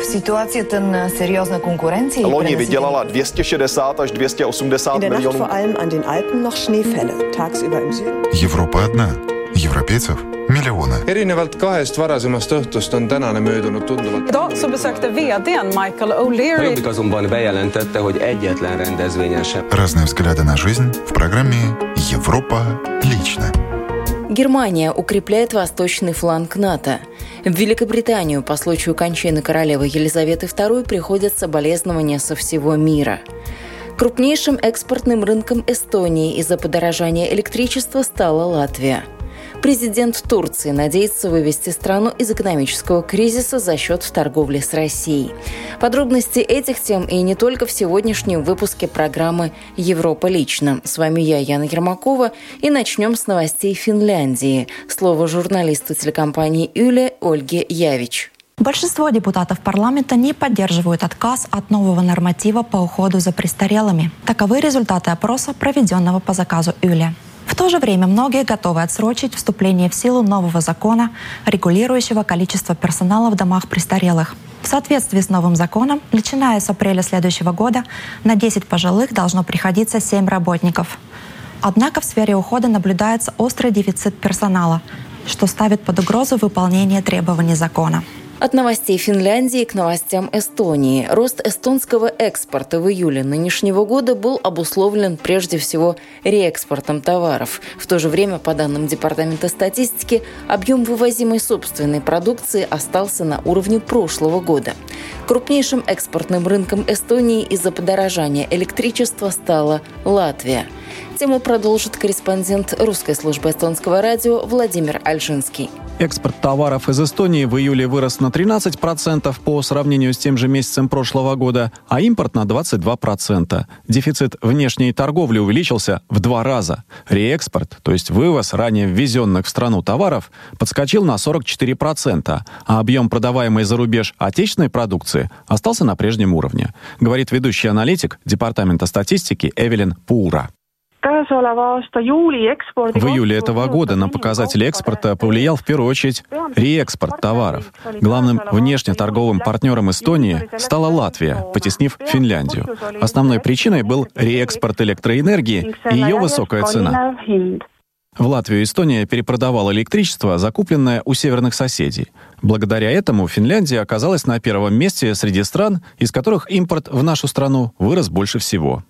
v situaci je ten seriózna konkurenci. Loni vydělala 260 až 280 In der Nacht milionů. vor allem an den Alpen noch Schneefälle. Tagsüber im Süden. Европа одна. Европейцев миллионы. erinevalt kahest varasemast õhtust on tänane möödunud tunduvalt. Idag så besökte vdn Michael O'Leary azonban bejelentette, hogy egyetlen rendezvényen sem Разные взгляды на жизнь в программе «Европа лично». Германия укрепляет восточный фланг НАТО. В Великобританию по случаю кончины королевы Елизаветы II приходят соболезнования со всего мира. Крупнейшим экспортным рынком Эстонии из-за подорожания электричества стала Латвия. Президент Турции надеется вывести страну из экономического кризиса за счет торговли с Россией. Подробности этих тем и не только в сегодняшнем выпуске программы «Европа лично». С вами я, Яна Ермакова, и начнем с новостей Финляндии. Слово журналисту телекомпании «Юле» Ольге Явич. Большинство депутатов парламента не поддерживают отказ от нового норматива по уходу за престарелыми. Таковы результаты опроса, проведенного по заказу Юля. В то же время многие готовы отсрочить вступление в силу нового закона, регулирующего количество персонала в домах престарелых. В соответствии с новым законом, начиная с апреля следующего года, на 10 пожилых должно приходиться 7 работников. Однако в сфере ухода наблюдается острый дефицит персонала, что ставит под угрозу выполнение требований закона. От новостей Финляндии к новостям Эстонии. Рост эстонского экспорта в июле нынешнего года был обусловлен прежде всего реэкспортом товаров. В то же время, по данным Департамента статистики, объем вывозимой собственной продукции остался на уровне прошлого года. Крупнейшим экспортным рынком Эстонии из-за подорожания электричества стала Латвия. Тему продолжит корреспондент русской службы эстонского радио Владимир Альжинский. Экспорт товаров из Эстонии в июле вырос на 13% по сравнению с тем же месяцем прошлого года, а импорт на 22%. Дефицит внешней торговли увеличился в два раза. Реэкспорт, то есть вывоз ранее ввезенных в страну товаров, подскочил на 44%, а объем продаваемой за рубеж отечественной продукции остался на прежнем уровне, говорит ведущий аналитик Департамента статистики Эвелин В июле этого года на показатели экспорта повлиял в первую очередь реэкспорт товаров. Главным внешнеторговым партнером Эстонии стала Латвия, потеснив Финляндию. Основной причиной был реэкспорт электроэнергии и ее высокая цена. В Латвию Эстония перепродавала электричество, закупленное у северных соседей. Благодаря этому Финляндия оказалась на первом месте среди стран, из которых импорт в нашу страну вырос больше всего.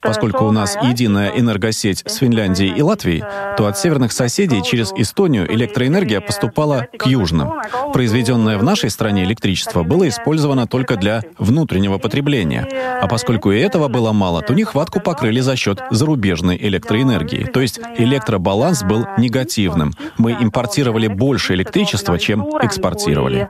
Поскольку у нас единая энергосеть с Финляндией и Латвией, то от северных соседей через Эстонию электроэнергия поступала к южным. Произведенное в нашей стране электричество было использовано только для внутреннего потребления. А поскольку и этого было мало, то нехватку покрыли за счет зарубежной электроэнергии. То есть электробаланс был негативным. Мы импортировали больше электричества, чем экспортировали.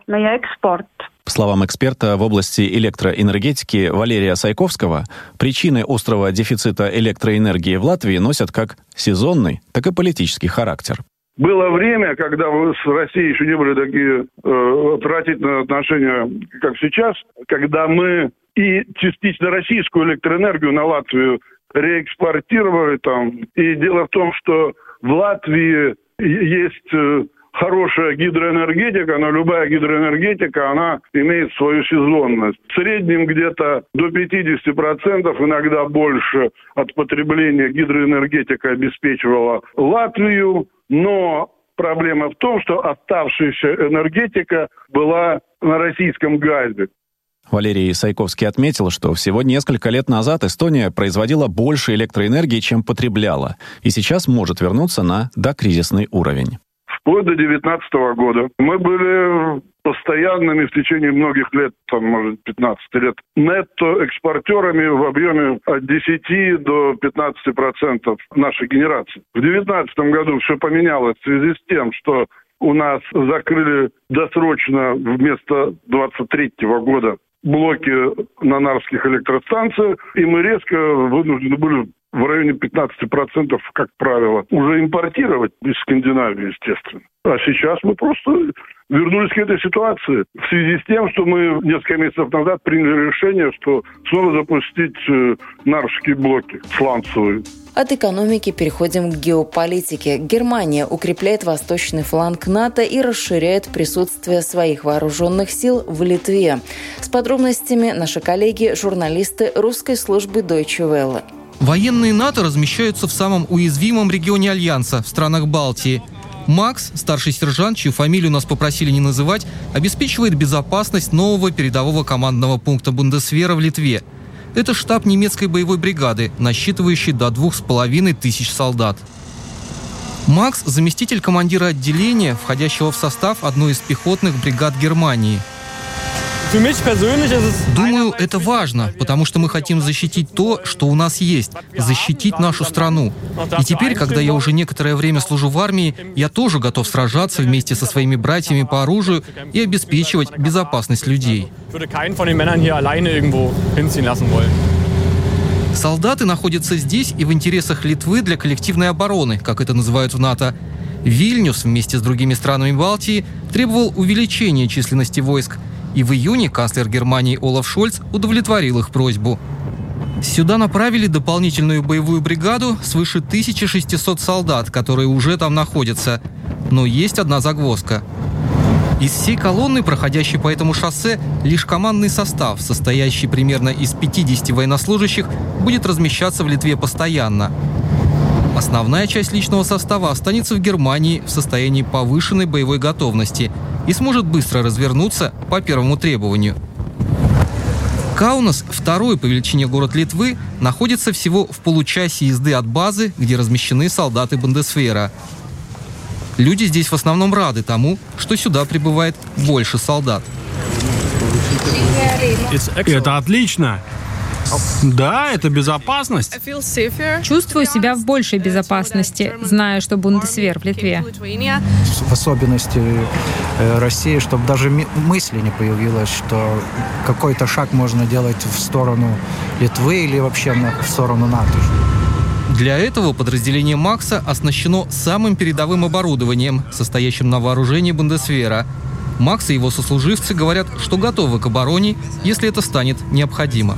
По словам эксперта в области электроэнергетики Валерия Сайковского, причины острого дефицита электроэнергии в Латвии носят как сезонный, так и политический характер. Было время, когда вы с Россией еще не были такие э, отвратительные отношения, как сейчас, когда мы и частично российскую электроэнергию на Латвию реэкспортировали там. И дело в том, что в Латвии есть э, хорошая гидроэнергетика, но любая гидроэнергетика, она имеет свою сезонность. В среднем где-то до 50%, иногда больше от потребления гидроэнергетика обеспечивала Латвию, но проблема в том, что оставшаяся энергетика была на российском газе. Валерий Сайковский отметил, что всего несколько лет назад Эстония производила больше электроэнергии, чем потребляла, и сейчас может вернуться на докризисный уровень вплоть до 2019 года. Мы были постоянными в течение многих лет, там, может, 15 лет, нетто-экспортерами в объеме от 10 до 15 процентов нашей генерации. В 2019 году все поменялось в связи с тем, что у нас закрыли досрочно вместо 23 года блоки на нарских электростанциях, и мы резко вынуждены были в районе 15%, как правило, уже импортировать из Скандинавии, естественно. А сейчас мы просто вернулись к этой ситуации в связи с тем, что мы несколько месяцев назад приняли решение, что снова запустить э, нарвские блоки сланцевые. От экономики переходим к геополитике. Германия укрепляет восточный фланг НАТО и расширяет присутствие своих вооруженных сил в Литве. С подробностями наши коллеги, журналисты русской службы Deutsche Welle. Военные НАТО размещаются в самом уязвимом регионе Альянса, в странах Балтии. Макс, старший сержант, чью фамилию нас попросили не называть, обеспечивает безопасность нового передового командного пункта Бундесвера в Литве – это штаб немецкой боевой бригады, насчитывающий до двух с половиной тысяч солдат. Макс – заместитель командира отделения, входящего в состав одной из пехотных бригад Германии – Думаю, это важно, потому что мы хотим защитить то, что у нас есть, защитить нашу страну. И теперь, когда я уже некоторое время служу в армии, я тоже готов сражаться вместе со своими братьями по оружию и обеспечивать безопасность людей. Солдаты находятся здесь и в интересах Литвы для коллективной обороны, как это называют в НАТО. Вильнюс вместе с другими странами Балтии требовал увеличения численности войск – и в июне канцлер Германии Олаф Шольц удовлетворил их просьбу. Сюда направили дополнительную боевую бригаду свыше 1600 солдат, которые уже там находятся. Но есть одна загвоздка. Из всей колонны, проходящей по этому шоссе, лишь командный состав, состоящий примерно из 50 военнослужащих, будет размещаться в Литве постоянно. Основная часть личного состава останется в Германии в состоянии повышенной боевой готовности и сможет быстро развернуться по первому требованию. Каунас, второй по величине город Литвы, находится всего в получасе езды от базы, где размещены солдаты Бундесвера. Люди здесь в основном рады тому, что сюда прибывает больше солдат. Это отлично. Да, это безопасность. Чувствую себя в большей безопасности, зная, что Бундесвер в Литве. В особенности э, России, чтобы даже мысли не появилось, что какой-то шаг можно делать в сторону Литвы или вообще в сторону НАТО. Для этого подразделение Макса оснащено самым передовым оборудованием, состоящим на вооружении Бундесвера – Макс и его сослуживцы говорят, что готовы к обороне, если это станет необходимо.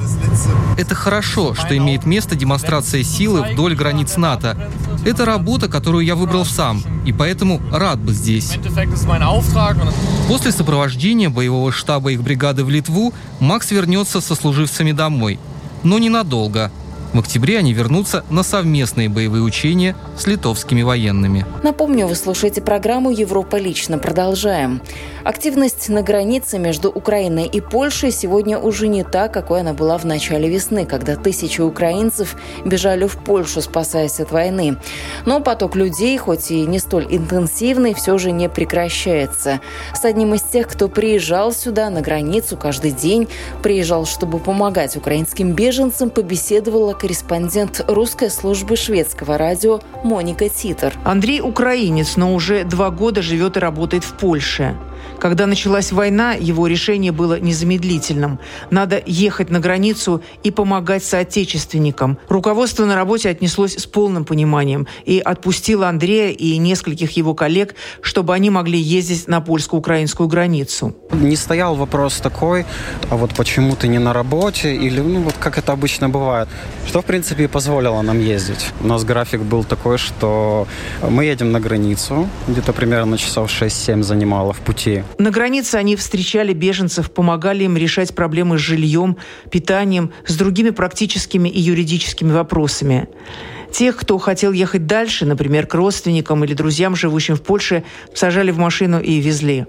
Это хорошо, что имеет место демонстрация силы вдоль границ НАТО. Это работа, которую я выбрал сам, и поэтому рад бы здесь. После сопровождения боевого штаба их бригады в Литву Макс вернется со служивцами домой. Но ненадолго – в октябре они вернутся на совместные боевые учения с литовскими военными. Напомню, вы слушаете программу «Европа лично». Продолжаем. Активность на границе между Украиной и Польшей сегодня уже не та, какой она была в начале весны, когда тысячи украинцев бежали в Польшу, спасаясь от войны. Но поток людей, хоть и не столь интенсивный, все же не прекращается. С одним из тех, кто приезжал сюда, на границу каждый день, приезжал, чтобы помогать украинским беженцам, побеседовала корреспондент русской службы шведского радио Моника Титер. Андрей украинец, но уже два года живет и работает в Польше. Когда началась война, его решение было незамедлительным. Надо ехать на границу и помогать соотечественникам. Руководство на работе отнеслось с полным пониманием и отпустило Андрея и нескольких его коллег, чтобы они могли ездить на польско-украинскую границу. Не стоял вопрос такой, а вот почему ты не на работе, или ну вот как это обычно бывает. Что, в принципе, позволило нам ездить. У нас график был такой, что мы едем на границу, где-то примерно часов 6-7 занимало в пути. На границе они встречали беженцев, помогали им решать проблемы с жильем, питанием, с другими практическими и юридическими вопросами. Тех, кто хотел ехать дальше, например, к родственникам или друзьям, живущим в Польше, сажали в машину и везли.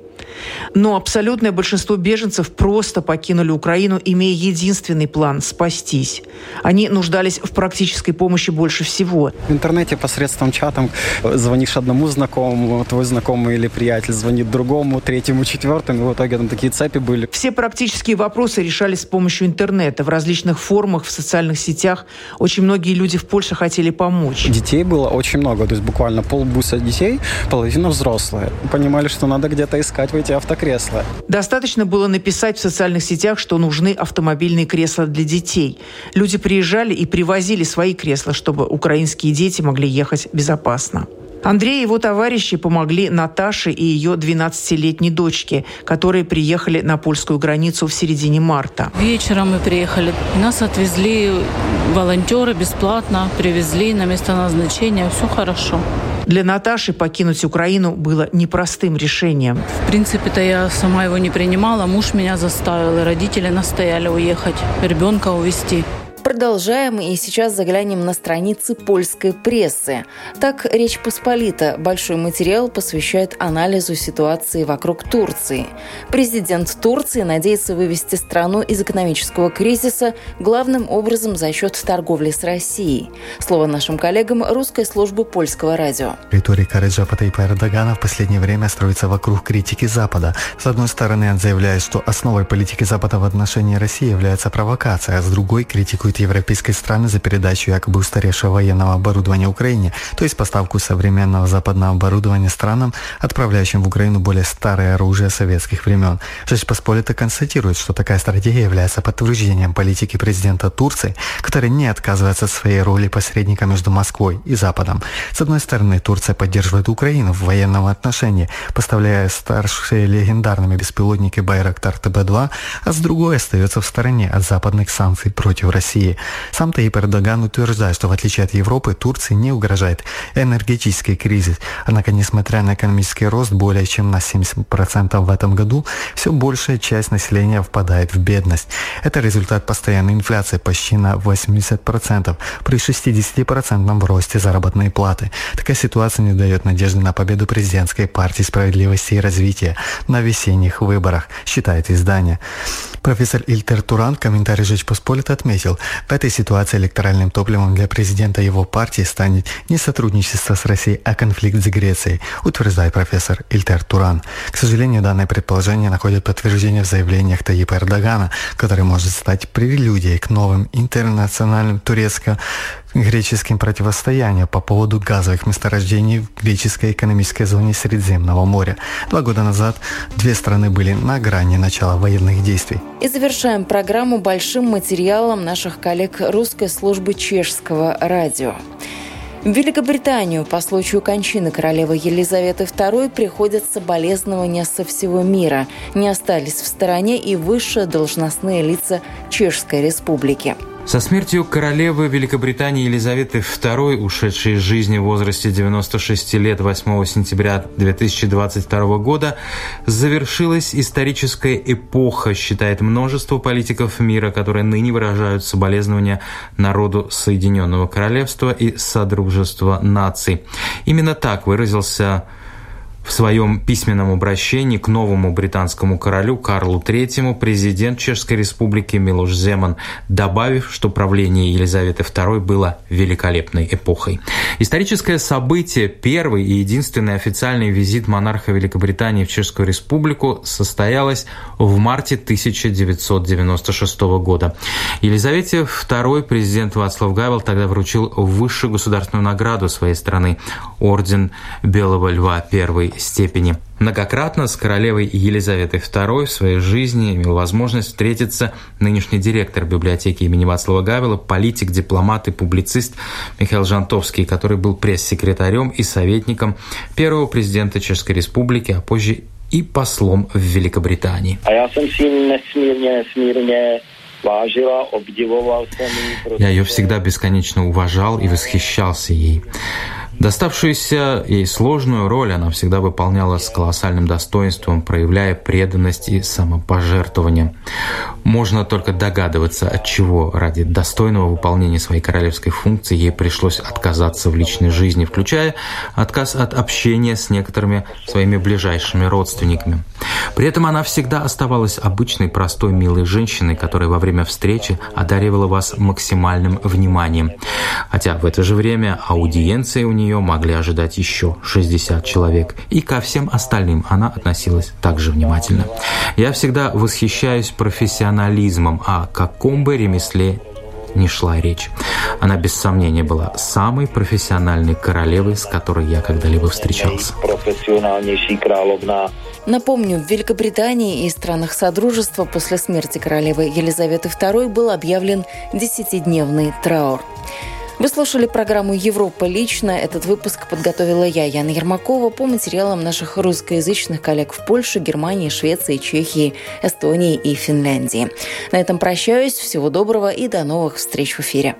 Но абсолютное большинство беженцев просто покинули Украину, имея единственный план – спастись. Они нуждались в практической помощи больше всего. В интернете посредством чатом звонишь одному знакомому, твой знакомый или приятель звонит другому, третьему, четвертому, и в итоге там такие цепи были. Все практические вопросы решались с помощью интернета в различных формах, в социальных сетях. Очень многие люди в Польше хотели хотели помочь. Детей было очень много, то есть буквально полбуса детей, половина взрослые. Понимали, что надо где-то искать в эти автокресла. Достаточно было написать в социальных сетях, что нужны автомобильные кресла для детей. Люди приезжали и привозили свои кресла, чтобы украинские дети могли ехать безопасно. Андрей и его товарищи помогли Наташе и ее 12-летней дочке, которые приехали на польскую границу в середине марта. Вечером мы приехали. Нас отвезли волонтеры бесплатно, привезли на место назначения. Все хорошо. Для Наташи покинуть Украину было непростым решением. В принципе-то я сама его не принимала. Муж меня заставил, и родители настояли уехать, ребенка увезти. Продолжаем и сейчас заглянем на страницы польской прессы. Так, Речь Посполита большой материал посвящает анализу ситуации вокруг Турции. Президент Турции надеется вывести страну из экономического кризиса главным образом за счет торговли с Россией. Слово нашим коллегам русской службы польского радио. Риторика Реджепа Тайпа Эрдогана в последнее время строится вокруг критики Запада. С одной стороны, он заявляет, что основой политики Запада в отношении России является провокация, а с другой критикует европейской страны за передачу якобы устаревшего военного оборудования Украине, то есть поставку современного западного оборудования странам, отправляющим в Украину более старое оружие советских времен. Жесть Посполита констатирует, что такая стратегия является подтверждением политики президента Турции, который не отказывается от своей роли посредника между Москвой и Западом. С одной стороны, Турция поддерживает Украину в военном отношении, поставляя старшие легендарными беспилотники Байрактар ТБ-2, а с другой остается в стороне от западных санкций против России. России. Сам Таип Эрдоган утверждает, что в отличие от Европы, Турции не угрожает энергетический кризис. Однако, несмотря на экономический рост более чем на 70% в этом году, все большая часть населения впадает в бедность. Это результат постоянной инфляции почти на 80% при 60% росте заработной платы. Такая ситуация не дает надежды на победу президентской партии справедливости и развития на весенних выборах, считает издание. Профессор Ильтер Туран, комментарий Жечь Посполит, отметил, в этой ситуации электоральным топливом для президента его партии станет не сотрудничество с Россией, а конфликт с Грецией, утверждает профессор Ильтер Туран. К сожалению, данное предположение находит подтверждение в заявлениях Таипа Эрдогана, который может стать прелюдией к новым интернациональным турецко греческим противостоянием по поводу газовых месторождений в греческой экономической зоне Средиземного моря. Два года назад две страны были на грани начала военных действий. И завершаем программу большим материалом наших коллег русской службы чешского радио. В Великобританию по случаю кончины королевы Елизаветы II приходят соболезнования со всего мира. Не остались в стороне и высшие должностные лица Чешской Республики. Со смертью королевы Великобритании Елизаветы II, ушедшей из жизни в возрасте 96 лет 8 сентября 2022 года, завершилась историческая эпоха, считает множество политиков мира, которые ныне выражают соболезнования народу Соединенного Королевства и Содружества наций. Именно так выразился в своем письменном обращении к новому британскому королю Карлу III президент Чешской Республики Милош Земан, добавив, что правление Елизаветы II было великолепной эпохой. Историческое событие, первый и единственный официальный визит монарха Великобритании в Чешскую Республику состоялось в марте 1996 года. Елизавете II президент Вацлав Гавел тогда вручил высшую государственную награду своей страны – Орден Белого Льва первой степени. Многократно с королевой Елизаветой II в своей жизни имел возможность встретиться нынешний директор библиотеки имени Вацлава Гавела, политик, дипломат и публицист Михаил Жантовский, который был пресс-секретарем и советником первого президента Чешской Республики, а позже и послом в Великобритании. А я Я ее всегда бесконечно уважал и восхищался ей. Доставшуюся ей сложную роль она всегда выполняла с колоссальным достоинством, проявляя преданность и самопожертвование. Можно только догадываться, от чего ради достойного выполнения своей королевской функции ей пришлось отказаться в личной жизни, включая отказ от общения с некоторыми своими ближайшими родственниками. При этом она всегда оставалась обычной, простой, милой женщиной, которая во время встречи одаривала вас максимальным вниманием. Хотя в это же время аудиенции у нее нее могли ожидать еще 60 человек. И ко всем остальным она относилась также внимательно. Я всегда восхищаюсь профессионализмом, а каком бы ремесле не шла речь. Она без сомнения была самой профессиональной королевой, с которой я когда-либо встречался. Напомню, в Великобритании и странах Содружества после смерти королевы Елизаветы II был объявлен десятидневный траур. Вы слушали программу «Европа лично». Этот выпуск подготовила я, Яна Ермакова, по материалам наших русскоязычных коллег в Польше, Германии, Швеции, Чехии, Эстонии и Финляндии. На этом прощаюсь. Всего доброго и до новых встреч в эфире.